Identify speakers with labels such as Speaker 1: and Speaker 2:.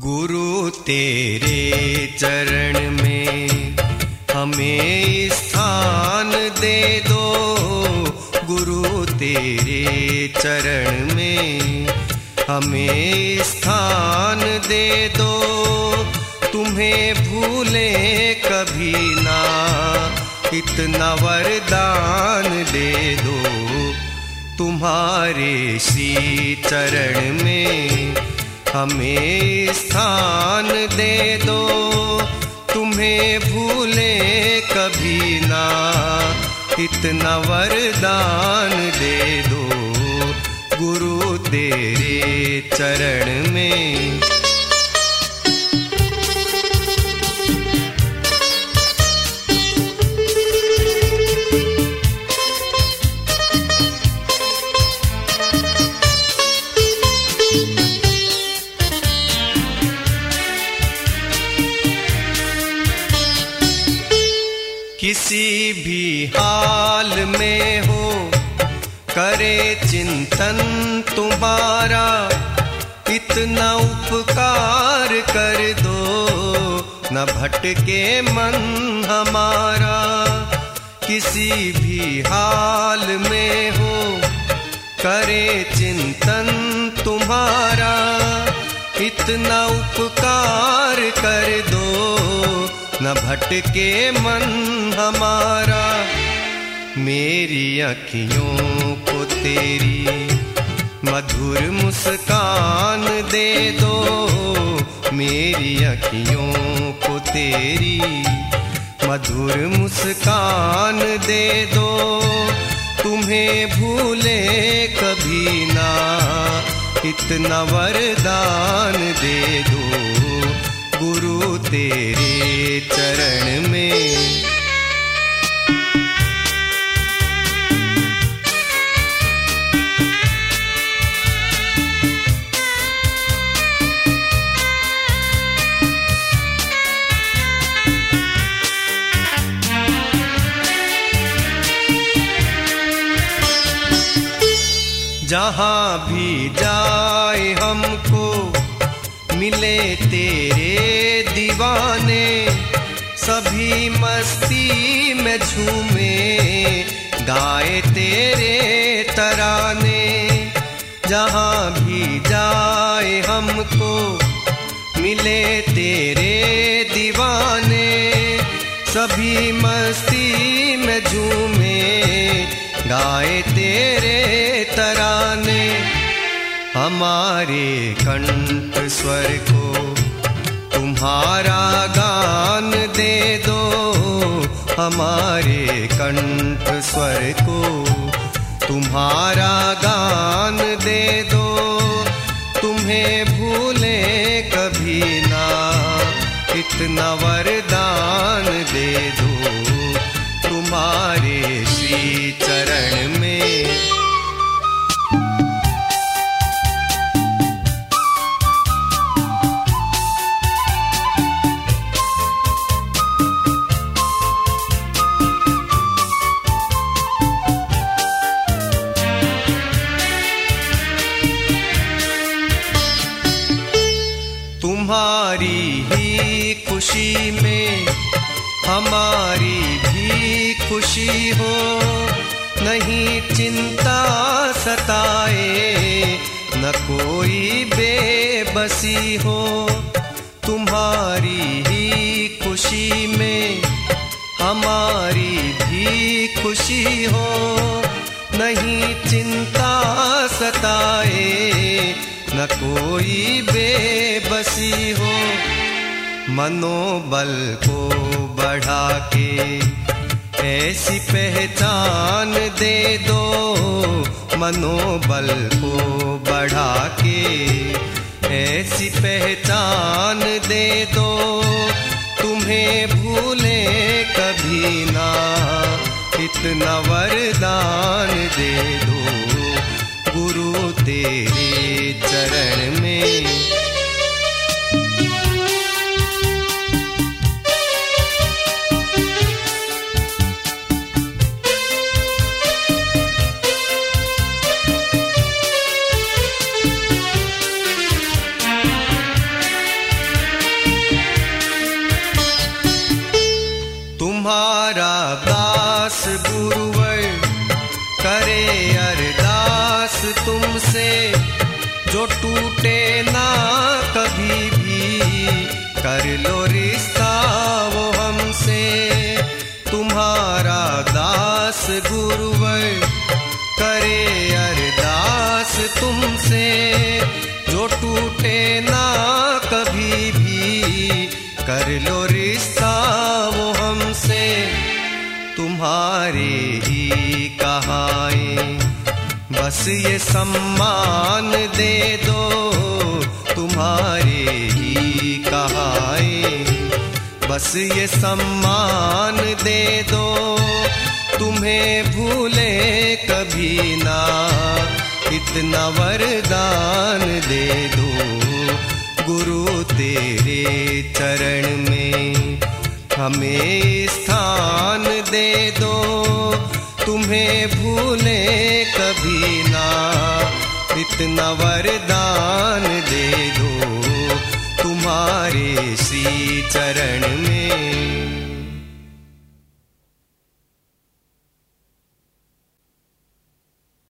Speaker 1: गुरु तेरे चरण में हमें स्थान दे दो। गुरु तेरे चरण में हमें स्थान दे दो। तुम्हें भूले कभी ना, इतना वरदान दे दो। तुम्हारे श्री चरण में हमें स्थान दे दो। तुम्हें भूले कभी ना। इतना वरदान दे दो। गुरु तेरे चरण में। किसी भी हाल में हो, करे चिंतन तुम्हारा। इतना उपकार कर दो, न भटके मन हमारा। किसी भी हाल में हो, करे चिंतन तुम्हारा। इतना उपकार भटके मन हमारा, मेरी अखियों को तेरी मधुर मुस्कान दे दो, मेरी अखियों को तेरी मधुर मुस्कान दे दो। तुम्हें भूले कभी ना, इतना वरदान दे दो, गुरु तेरे चरण में। जहाँ भी जाए हमको मिले तेरे दीवाने, सभी मस्ती में झूमे, गाए तेरे तराने। जहाँ भी जाए हमको, मिले तेरे दीवाने, सभी मस्ती में झूमे, गाए तेरे तराने। हमारे कंठ स्वर को तुम्हारा गान दे दो। हमारे कंठ स्वर को तुम्हारा गान दे दो। तुम्हें भूले कभी ना इतना वरदान तुम्हारी ही खुशी में हमारी भी खुशी हो। नहीं चिंता सताए, न कोई बेबसी हो। तुम्हारी ही खुशी में हमारी भी खुशी हो। नहीं चिंता सताए न कोई बेबसी हो, मनोबल को बढ़ा के ऐसी पहचान दे दो, मनोबल को बढ़ा के ऐसी पहचान दे दो, तुम्हें भूले कभी ना। इतना वरदान दे दो। गुरु तेरे चरण में। गुरुवर करे अरदास तुमसे। जो टूटे ना कभी भी, कर लो रिश्ता वो हमसे। तुम्हारे ही कहाए, बस ये सम्मान दे दो। तुम्हारे ही कहाए, बस ये सम्मान दे दो। तुम्हें भूले कभी ना। इतना वरदान दे दो गुरु तेरे चरण में। हमें स्थान दे दो, तुम्हें भूले कभी ना। इतना वरदान दे दो तुम्हारे श्री चरण में।